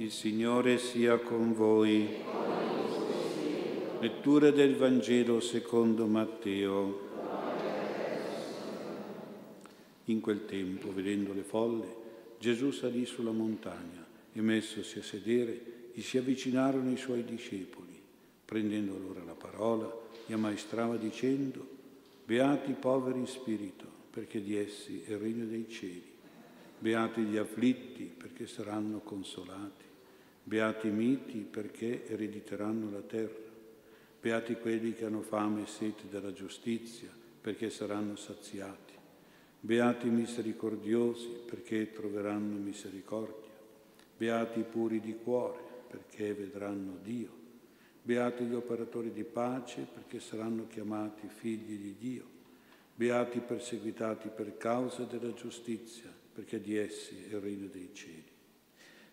Il Signore sia con voi. Lettura del Vangelo secondo Matteo. In quel tempo, vedendo le folle, Gesù salì sulla montagna e messosi a sedere, gli si avvicinarono i suoi discepoli. Prendendo allora la parola, gli ammaestrava dicendo, Beati i poveri in spirito, perché di essi è il regno dei cieli. Beati gli afflitti, perché saranno consolati. Beati i miti, perché erediteranno la terra. Beati quelli che hanno fame e sete della giustizia, perché saranno saziati. Beati i misericordiosi, perché troveranno misericordia. Beati i puri di cuore, perché vedranno Dio. Beati gli operatori di pace, perché saranno chiamati figli di Dio. Beati i perseguitati per causa della giustizia, perché di essi è il regno dei cieli.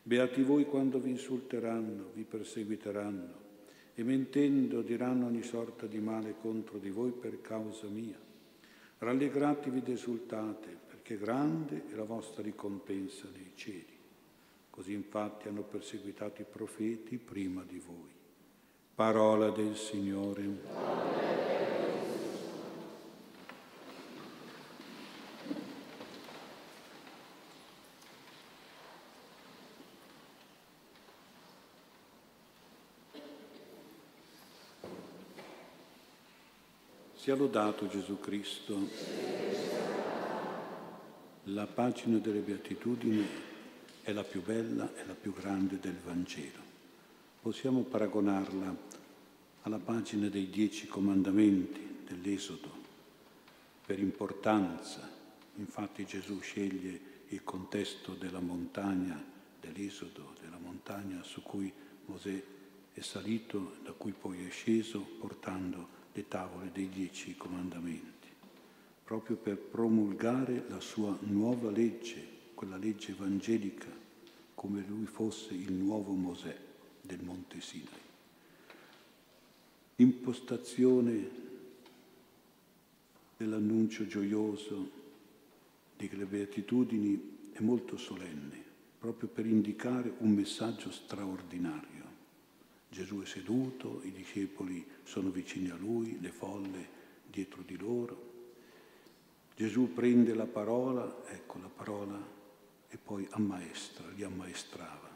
Beati voi quando vi insulteranno, vi perseguiteranno e mentendo diranno ogni sorta di male contro di voi per causa mia. Rallegratevi ed esultate, perché grande è la vostra ricompensa nei cieli. Così infatti hanno perseguitato i profeti prima di voi. Parola del Signore. Sia lodato Gesù Cristo. La pagina delle beatitudini è la più bella e la più grande del Vangelo. Possiamo paragonarla alla pagina dei dieci comandamenti dell'Esodo per importanza. Infatti Gesù sceglie il contesto della montagna dell'Esodo, della montagna su cui Mosè è salito, da cui poi è sceso portando le tavole dei dieci comandamenti, proprio per promulgare la sua nuova legge quella legge evangelica come lui fosse il nuovo Mosè del Monte Sinai. L'impostazione dell'annuncio gioioso delle beatitudini è molto solenne, proprio per indicare un messaggio straordinario. Gesù è seduto, i discepoli sono vicini a lui, le folle dietro di loro. Gesù prende la parola, ecco la parola e poi ammaestra, li ammaestrava.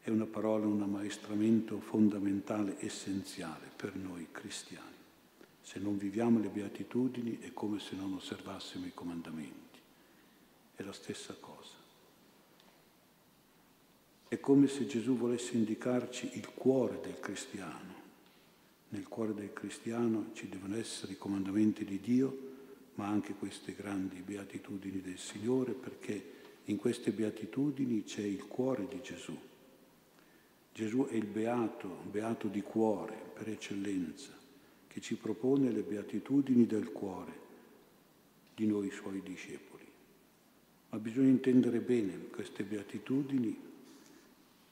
È una parola, un ammaestramento fondamentale, essenziale per noi cristiani. Se non viviamo le beatitudini è come se non osservassimo i comandamenti. È la stessa cosa. È come se Gesù volesse indicarci il cuore del cristiano. Nel cuore del cristiano ci devono essere i comandamenti di Dio, ma anche queste grandi beatitudini del Signore, perché in queste beatitudini c'è il cuore di Gesù. Gesù è il beato, beato di cuore per eccellenza, che ci propone le beatitudini del cuore di noi suoi discepoli. Ma bisogna intendere bene queste beatitudini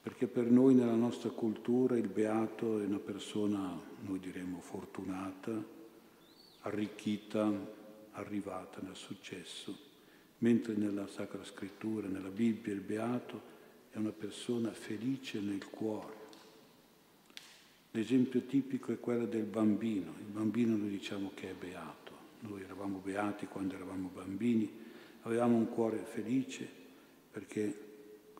perché per noi nella nostra cultura il beato è una persona, noi diremmo, fortunata, arricchita, arrivata nel successo mentre nella Sacra Scrittura, nella Bibbia, il beato è una persona felice nel cuore. L'esempio tipico è quello del bambino. Il bambino noi diciamo che è beato. Noi eravamo beati quando eravamo bambini, avevamo un cuore felice perché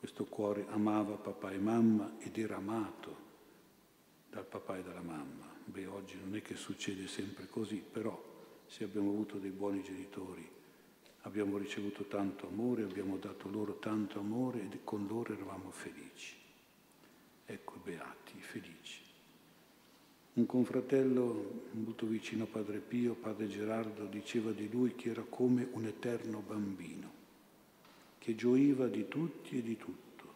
questo cuore amava papà e mamma ed era amato dal papà e dalla mamma. Beh, oggi non è che succede sempre così, però se abbiamo avuto dei buoni genitori abbiamo ricevuto tanto amore, abbiamo dato loro tanto amore e con loro eravamo felici. Ecco beati, felici. Un confratello molto vicino a Padre Pio, Padre Gerardo, diceva di lui che era come un eterno bambino, che gioiva di tutti e di tutto,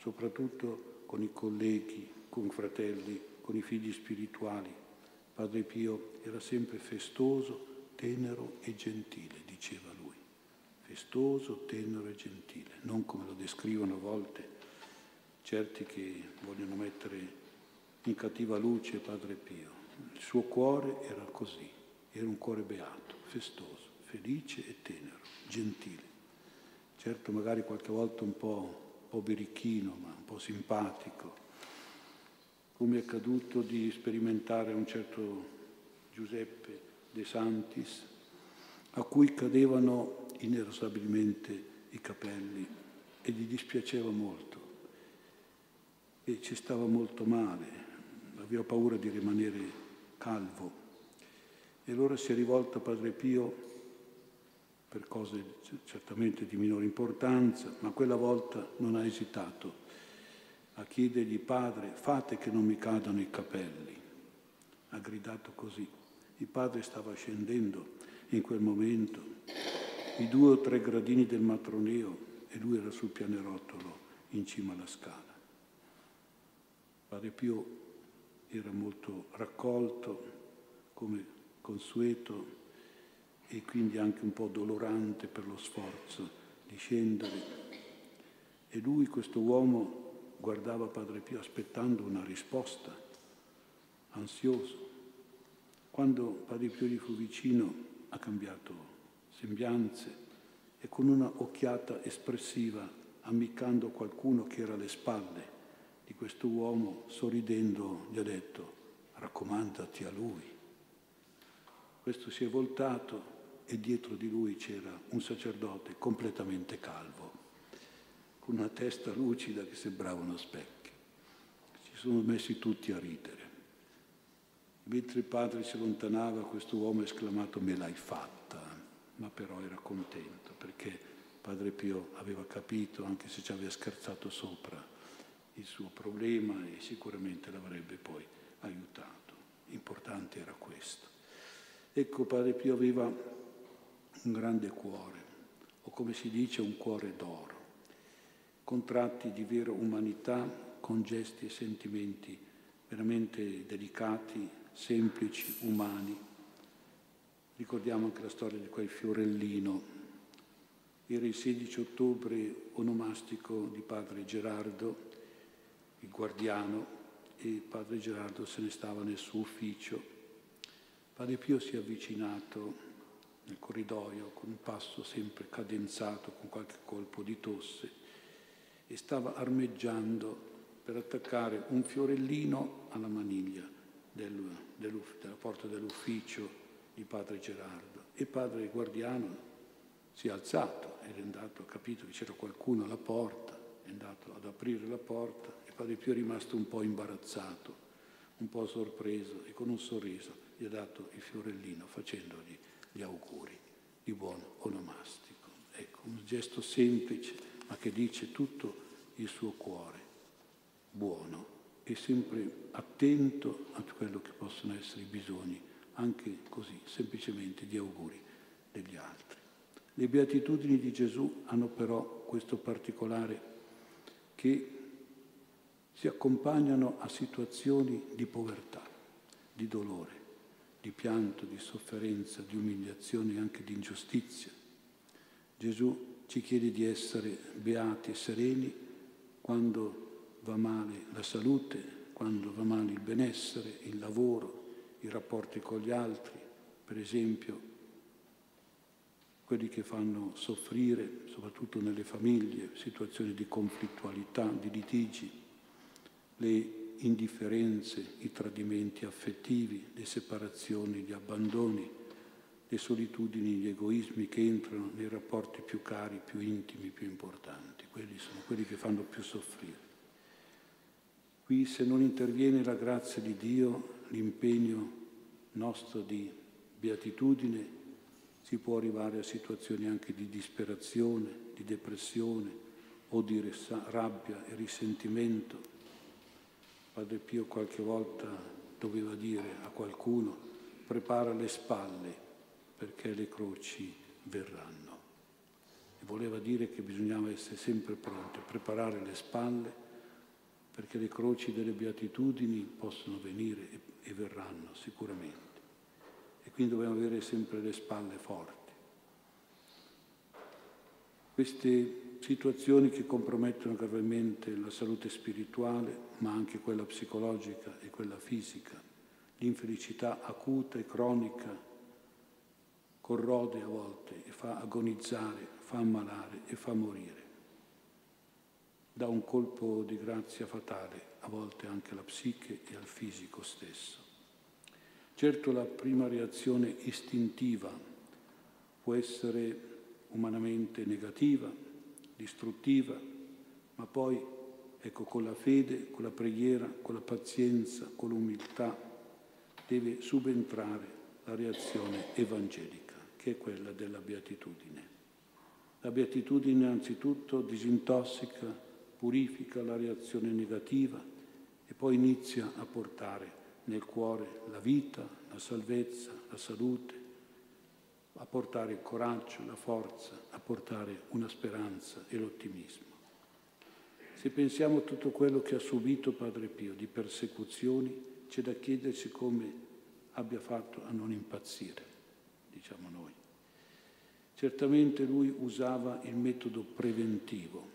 soprattutto con i colleghi, con i fratelli, con i figli spirituali. Padre Pio era sempre festoso, tenero e gentile, diceva lui, festoso, tenero e gentile, non come lo descrivono a volte certi che vogliono mettere in cattiva luce Padre Pio. Il suo cuore era così, era un cuore beato, festoso, felice e tenero, gentile. Certo magari qualche volta un po' po' birichino, ma un po' simpatico, come è accaduto di sperimentare un certo Giuseppe De Santis, a cui cadevano inerosabilmente i capelli e gli dispiaceva molto. E ci stava molto male, aveva paura di rimanere calvo. E allora si è rivolto a Padre Pio per cose certamente di minore importanza, ma quella volta non ha esitato a chiedergli, Padre, fate che non mi cadano i capelli. Ha gridato così. Il padre stava scendendo in quel momento, i due o tre gradini del matroneo e lui era sul pianerottolo in cima alla scala. Padre Pio era molto raccolto, come consueto, e quindi anche un po' dolorante per lo sforzo di scendere. E lui, questo uomo, guardava Padre Pio aspettando una risposta, ansioso. Quando Padre Pio gli fu vicino ha cambiato sembianze e con una occhiata espressiva, ammiccando qualcuno che era alle spalle di questo uomo, sorridendo, gli ha detto, raccomandati a lui. Questo si è voltato e dietro di lui c'era un sacerdote completamente calvo, con una testa lucida che sembrava uno specchio. Si sono messi tutti a ridere. Mentre il padre si allontanava, questo uomo ha esclamato me l'hai fatta, ma però era contento perché padre Pio aveva capito, anche se ci aveva scherzato sopra, il suo problema e sicuramente l'avrebbe poi aiutato. Importante era questo. Ecco, padre Pio aveva un grande cuore, o come si dice un cuore d'oro, con tratti di vera umanità, con gesti e sentimenti veramente delicati, semplici, umani. Ricordiamo anche la storia di quel fiorellino. Era il 16 ottobre onomastico di padre Gerardo, il guardiano, e padre Gerardo se ne stava nel suo ufficio. Padre Pio si è avvicinato nel corridoio con un passo sempre cadenzato, con qualche colpo di tosse, e stava armeggiando per attaccare un fiorellino alla maniglia del, della porta dell'ufficio di padre Gerardo. E padre Guardiano si è alzato ed è andato, ha capito che c'era qualcuno alla porta, è andato ad aprire la porta e padre Pio è rimasto un po' imbarazzato, un po' sorpreso e con un sorriso gli ha dato il fiorellino facendogli gli auguri di buon onomastico. Ecco, un gesto semplice, ma che dice tutto il suo cuore, buono e sempre attento a quello che possono essere i bisogni, anche così, semplicemente di auguri degli altri. Le beatitudini di Gesù hanno però questo particolare che si accompagnano a situazioni di povertà, di dolore, di pianto, di sofferenza, di umiliazione e anche di ingiustizia. Gesù ci chiede di essere beati e sereni quando va male la salute, quando va male il benessere, il lavoro, i rapporti con gli altri, per esempio quelli che fanno soffrire, soprattutto nelle famiglie, situazioni di conflittualità, di litigi, le indifferenze, i tradimenti affettivi, le separazioni, gli abbandoni, le solitudini, gli egoismi che entrano nei rapporti più cari, più intimi, più importanti. Quelli sono quelli che fanno più soffrire. Qui se non interviene la grazia di Dio, l'impegno nostro di beatitudine, si può arrivare a situazioni anche di disperazione, di depressione o di rabbia e risentimento Padre Pio qualche volta doveva dire a qualcuno prepara le spalle perché le croci verranno. E voleva dire che bisognava essere sempre pronti preparare le spalle perché le croci delle beatitudini possono venire e, e verranno sicuramente. E quindi dobbiamo avere sempre le spalle forti. Queste situazioni che compromettono gravemente la salute spirituale, ma anche quella psicologica e quella fisica. L'infelicità acuta e cronica corrode a volte e fa agonizzare, fa ammalare e fa morire. dà un colpo di grazia fatale, a volte anche alla psiche e al fisico stesso. Certo la prima reazione istintiva può essere umanamente negativa, distruttiva, ma poi, ecco, con la fede, con la preghiera, con la pazienza, con l'umiltà, deve subentrare la reazione evangelica, che è quella della beatitudine. La beatitudine innanzitutto disintossica, purifica la reazione negativa e poi inizia a portare nel cuore la vita, la salvezza, la salute, a portare il coraggio, la forza, a portare una speranza e l'ottimismo. Se pensiamo a tutto quello che ha subito Padre Pio di persecuzioni, c'è da chiedersi come abbia fatto a non impazzire, diciamo noi. Certamente lui usava il metodo preventivo,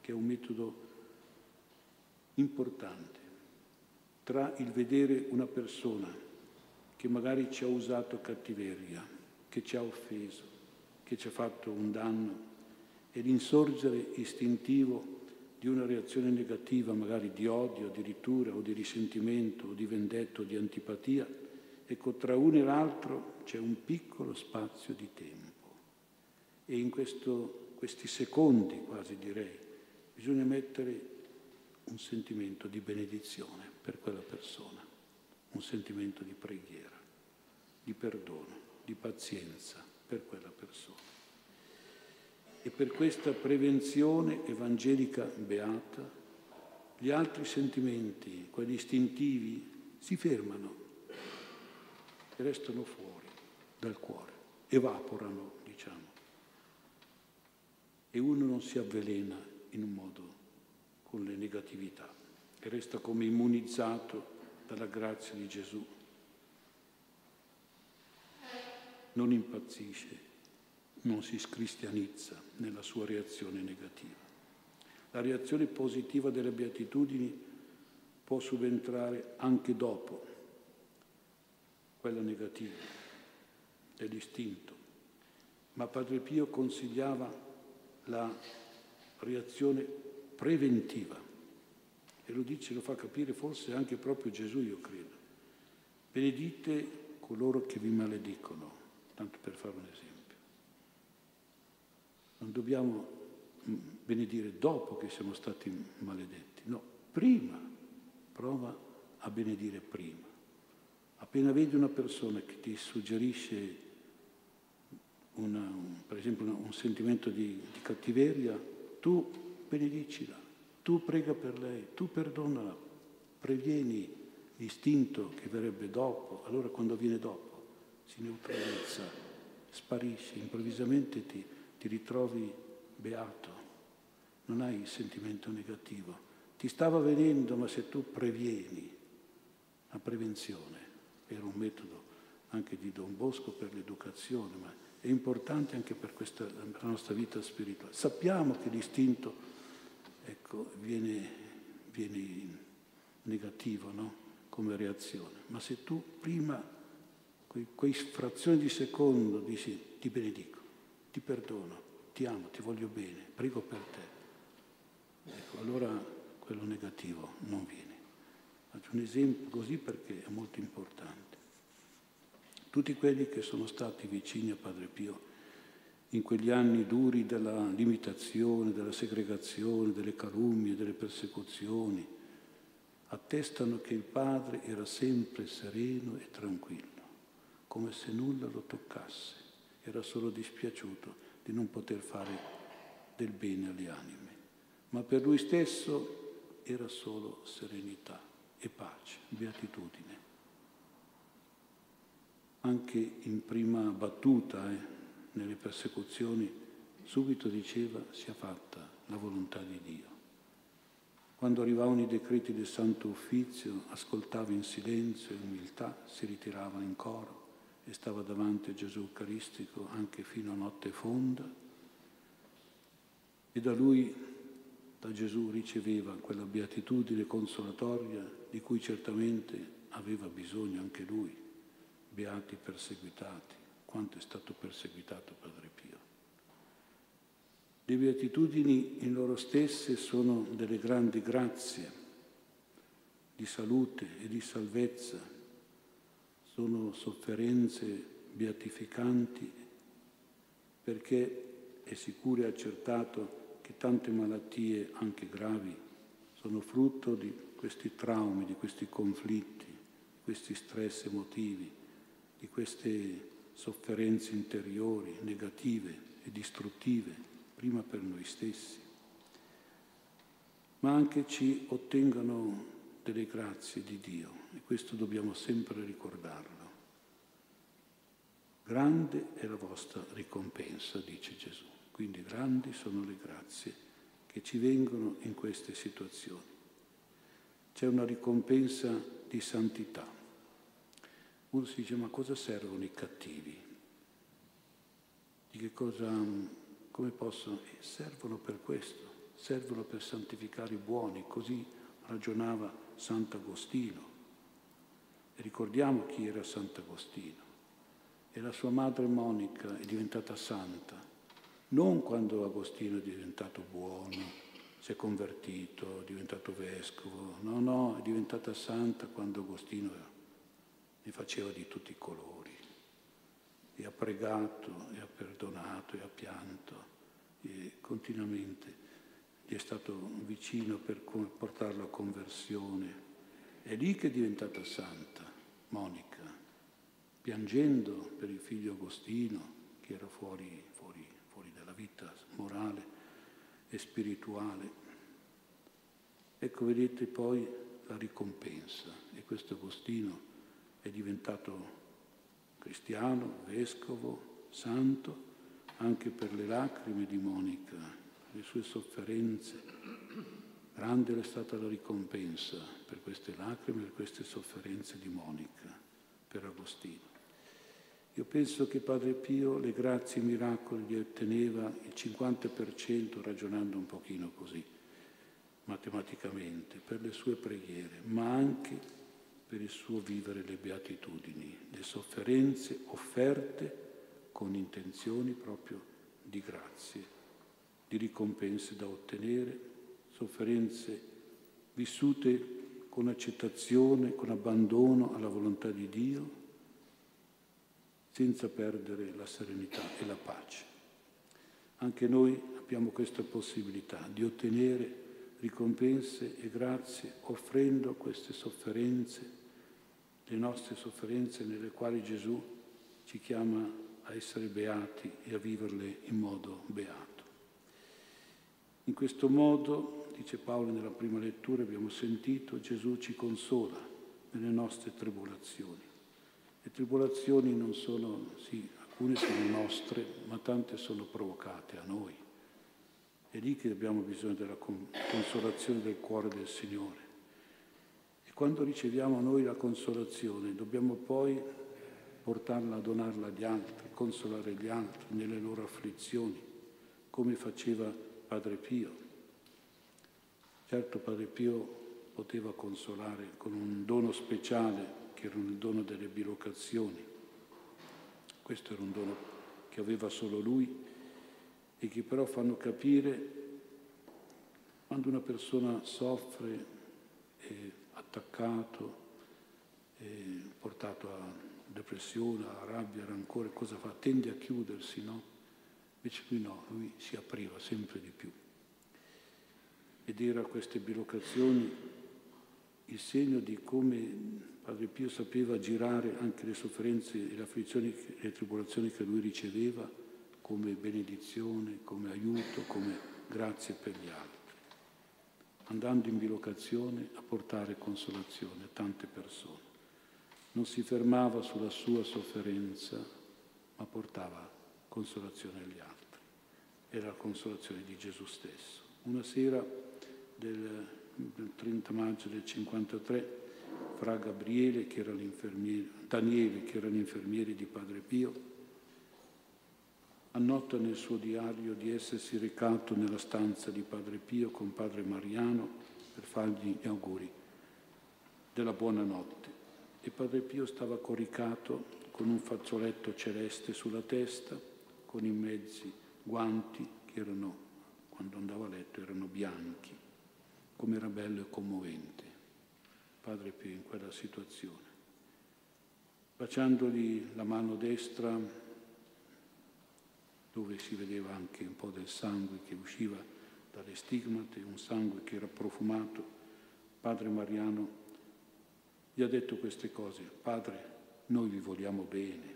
che è un metodo importante, tra il vedere una persona che magari ci ha usato cattiveria, che ci ha offeso, che ci ha fatto un danno, e l'insorgere istintivo di una reazione negativa, magari di odio addirittura, o di risentimento, o di vendetta, o di antipatia, ecco, tra uno e l'altro c'è un piccolo spazio di tempo. E in questo, questi secondi, quasi direi, bisogna mettere un sentimento di benedizione per quella persona, un sentimento di preghiera, di perdono, di pazienza per quella persona. E per questa prevenzione evangelica beata, gli altri sentimenti, quelli istintivi, si fermano e restano fuori dal cuore, evaporano, diciamo. E uno non si avvelena in un modo con le negatività e resta come immunizzato dalla grazia di Gesù. Non impazzisce, non si scristianizza nella sua reazione negativa. La reazione positiva delle beatitudini può subentrare anche dopo quella negativa dell'istinto, ma Padre Pio consigliava la reazione preventiva e lo dice, lo fa capire forse anche proprio Gesù, io credo. Benedite coloro che vi maledicono, tanto per fare un esempio. Non dobbiamo mm, benedire dopo che siamo stati maledetti, no, prima, prova a benedire prima. Appena vedi una persona che ti suggerisce una, un, per esempio una, un sentimento di, di cattiveria, tu benedicila, tu prega per lei, tu perdonala, previeni l'istinto che verrebbe dopo, allora quando viene dopo si neutralizza, sparisce, improvvisamente ti, ti ritrovi beato, non hai il sentimento negativo. Ti stava venendo, ma se tu previeni, la prevenzione era un metodo anche di Don Bosco per l'educazione, ma è importante anche per questa, la nostra vita spirituale. Sappiamo che l'istinto ecco, viene, viene negativo no? come reazione, ma se tu prima, quei, quei frazioni di secondo, dici ti benedico, ti perdono, ti amo, ti voglio bene, prego per te, ecco, allora quello negativo non viene. Faccio un esempio così perché è molto importante. Tutti quelli che sono stati vicini a Padre Pio in quegli anni duri della limitazione, della segregazione, delle calunnie, delle persecuzioni, attestano che il Padre era sempre sereno e tranquillo, come se nulla lo toccasse, era solo dispiaciuto di non poter fare del bene alle anime, ma per lui stesso era solo serenità e pace, beatitudine. Anche in prima battuta, eh, nelle persecuzioni, subito diceva sia fatta la volontà di Dio. Quando arrivavano i decreti del Santo Uffizio, ascoltava in silenzio e umiltà, si ritirava in coro e stava davanti a Gesù Eucaristico anche fino a notte fonda. E da lui, da Gesù, riceveva quella beatitudine consolatoria di cui certamente aveva bisogno anche lui, beati perseguitati, quanto è stato perseguitato Padre Pio. Le beatitudini in loro stesse sono delle grandi grazie di salute e di salvezza, sono sofferenze beatificanti perché è sicuro e accertato che tante malattie, anche gravi, sono frutto di questi traumi, di questi conflitti, di questi stress emotivi, di queste sofferenze interiori, negative e distruttive, prima per noi stessi, ma anche ci ottengano delle grazie di Dio e questo dobbiamo sempre ricordarlo. Grande è la vostra ricompensa, dice Gesù. Quindi grandi sono le grazie che ci vengono in queste situazioni. C'è una ricompensa di santità. Uno si dice ma cosa servono i cattivi? Di che cosa, come possono? Servono per questo, servono per santificare i buoni, così ragionava Sant'Agostino. Ricordiamo chi era Sant'Agostino. E la sua madre Monica è diventata santa, non quando Agostino è diventato buono, si è convertito, è diventato vescovo, no, no, è diventata santa quando Agostino ne faceva di tutti i colori e ha pregato e ha perdonato e ha pianto e continuamente gli è stato vicino per portarlo a conversione. È lì che è diventata santa, Monica, piangendo per il figlio Agostino che era fuori, fuori, fuori dalla vita morale e spirituale. Ecco, vedete poi la ricompensa e questo Agostino è diventato cristiano, vescovo, santo, anche per le lacrime di Monica, le sue sofferenze. Grande è stata la ricompensa per queste lacrime, per queste sofferenze di Monica, per Agostino. Io penso che Padre Pio le grazie e i miracoli li otteneva il 50% ragionando un pochino così, matematicamente, per le sue preghiere, ma anche per il suo vivere le beatitudini, le sofferenze offerte con intenzioni proprio di grazie, di ricompense da ottenere, sofferenze vissute con accettazione, con abbandono alla volontà di Dio, senza perdere la serenità e la pace. Anche noi abbiamo questa possibilità di ottenere ricompense e grazie offrendo queste sofferenze, le nostre sofferenze nelle quali Gesù ci chiama a essere beati e a viverle in modo beato. In questo modo, dice Paolo nella prima lettura, abbiamo sentito, Gesù ci consola nelle nostre tribolazioni. Le tribolazioni non sono, sì, alcune sono nostre, ma tante sono provocate a noi è lì che abbiamo bisogno della consolazione del cuore del Signore. E quando riceviamo noi la consolazione, dobbiamo poi portarla, donarla agli altri, consolare gli altri nelle loro afflizioni, come faceva Padre Pio. Certo Padre Pio poteva consolare con un dono speciale, che era il dono delle bilocazioni. Questo era un dono che aveva solo lui e che però fanno capire quando una persona soffre, è attaccato, è portato a depressione, a rabbia, a rancore, cosa fa? Tende a chiudersi, no? Invece lui no, lui si apriva sempre di più. Ed era queste bilocazioni il segno di come Padre Pio sapeva girare anche le sofferenze e le afflizioni e le tribolazioni che lui riceveva come benedizione, come aiuto, come grazie per gli altri, andando in bilocazione a portare consolazione a tante persone. Non si fermava sulla sua sofferenza, ma portava consolazione agli altri. Era la consolazione di Gesù stesso. Una sera del, del 30 maggio del 53, fra Gabriele, che era l'infermiere, Daniele, che era l'infermiere di Padre Pio, annota nel suo diario di essersi recato nella stanza di Padre Pio con Padre Mariano per fargli gli auguri della buonanotte. E Padre Pio stava coricato con un fazzoletto celeste sulla testa, con in mezzi guanti che erano quando andava a letto erano bianchi, come era bello e commovente. Padre Pio in quella situazione. Baciandogli la mano destra, dove si vedeva anche un po' del sangue che usciva dalle stigmate, un sangue che era profumato, Padre Mariano gli ha detto queste cose. Padre, noi vi vogliamo bene.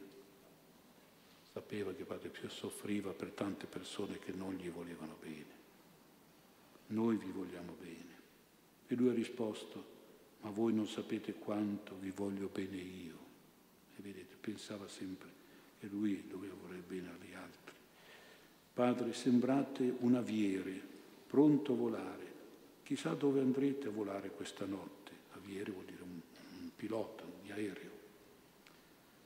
Sapeva che Padre Pio soffriva per tante persone che non gli volevano bene. Noi vi vogliamo bene. E lui ha risposto, ma voi non sapete quanto vi voglio bene io. E vedete, pensava sempre che lui doveva voler bene agli altri. Padre, sembrate un aviere pronto a volare. Chissà dove andrete a volare questa notte. Aviere vuol dire un, un pilota di aereo.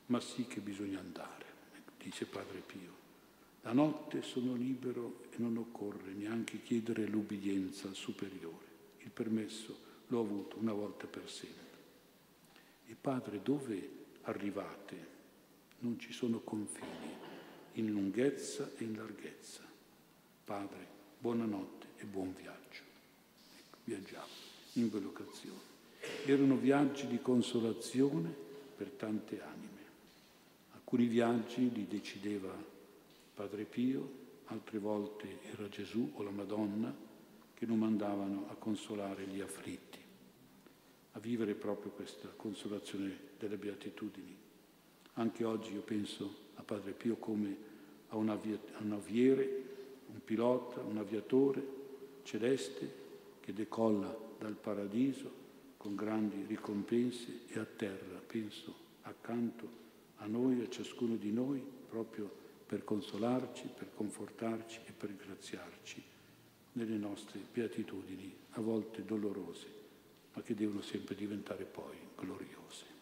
Ma sì che bisogna andare, dice Padre Pio. La notte sono libero e non occorre neanche chiedere l'ubbidienza al superiore. Il permesso l'ho avuto una volta per sempre. E Padre, dove arrivate? Non ci sono confini, in lunghezza e in larghezza. Padre, buonanotte e buon viaggio. Ecco, viaggiamo in vocazione. Erano viaggi di consolazione per tante anime. Alcuni viaggi li decideva Padre Pio, altre volte era Gesù o la Madonna che lo mandavano a consolare gli afflitti, a vivere proprio questa consolazione delle beatitudini. Anche oggi io penso a Padre Pio come a un, aviere, un pilota, un aviatore celeste che decolla dal paradiso con grandi ricompense e a terra, penso, accanto a noi, a ciascuno di noi, proprio per consolarci, per confortarci e per graziarci nelle nostre beatitudini, a volte dolorose, ma che devono sempre diventare poi gloriose.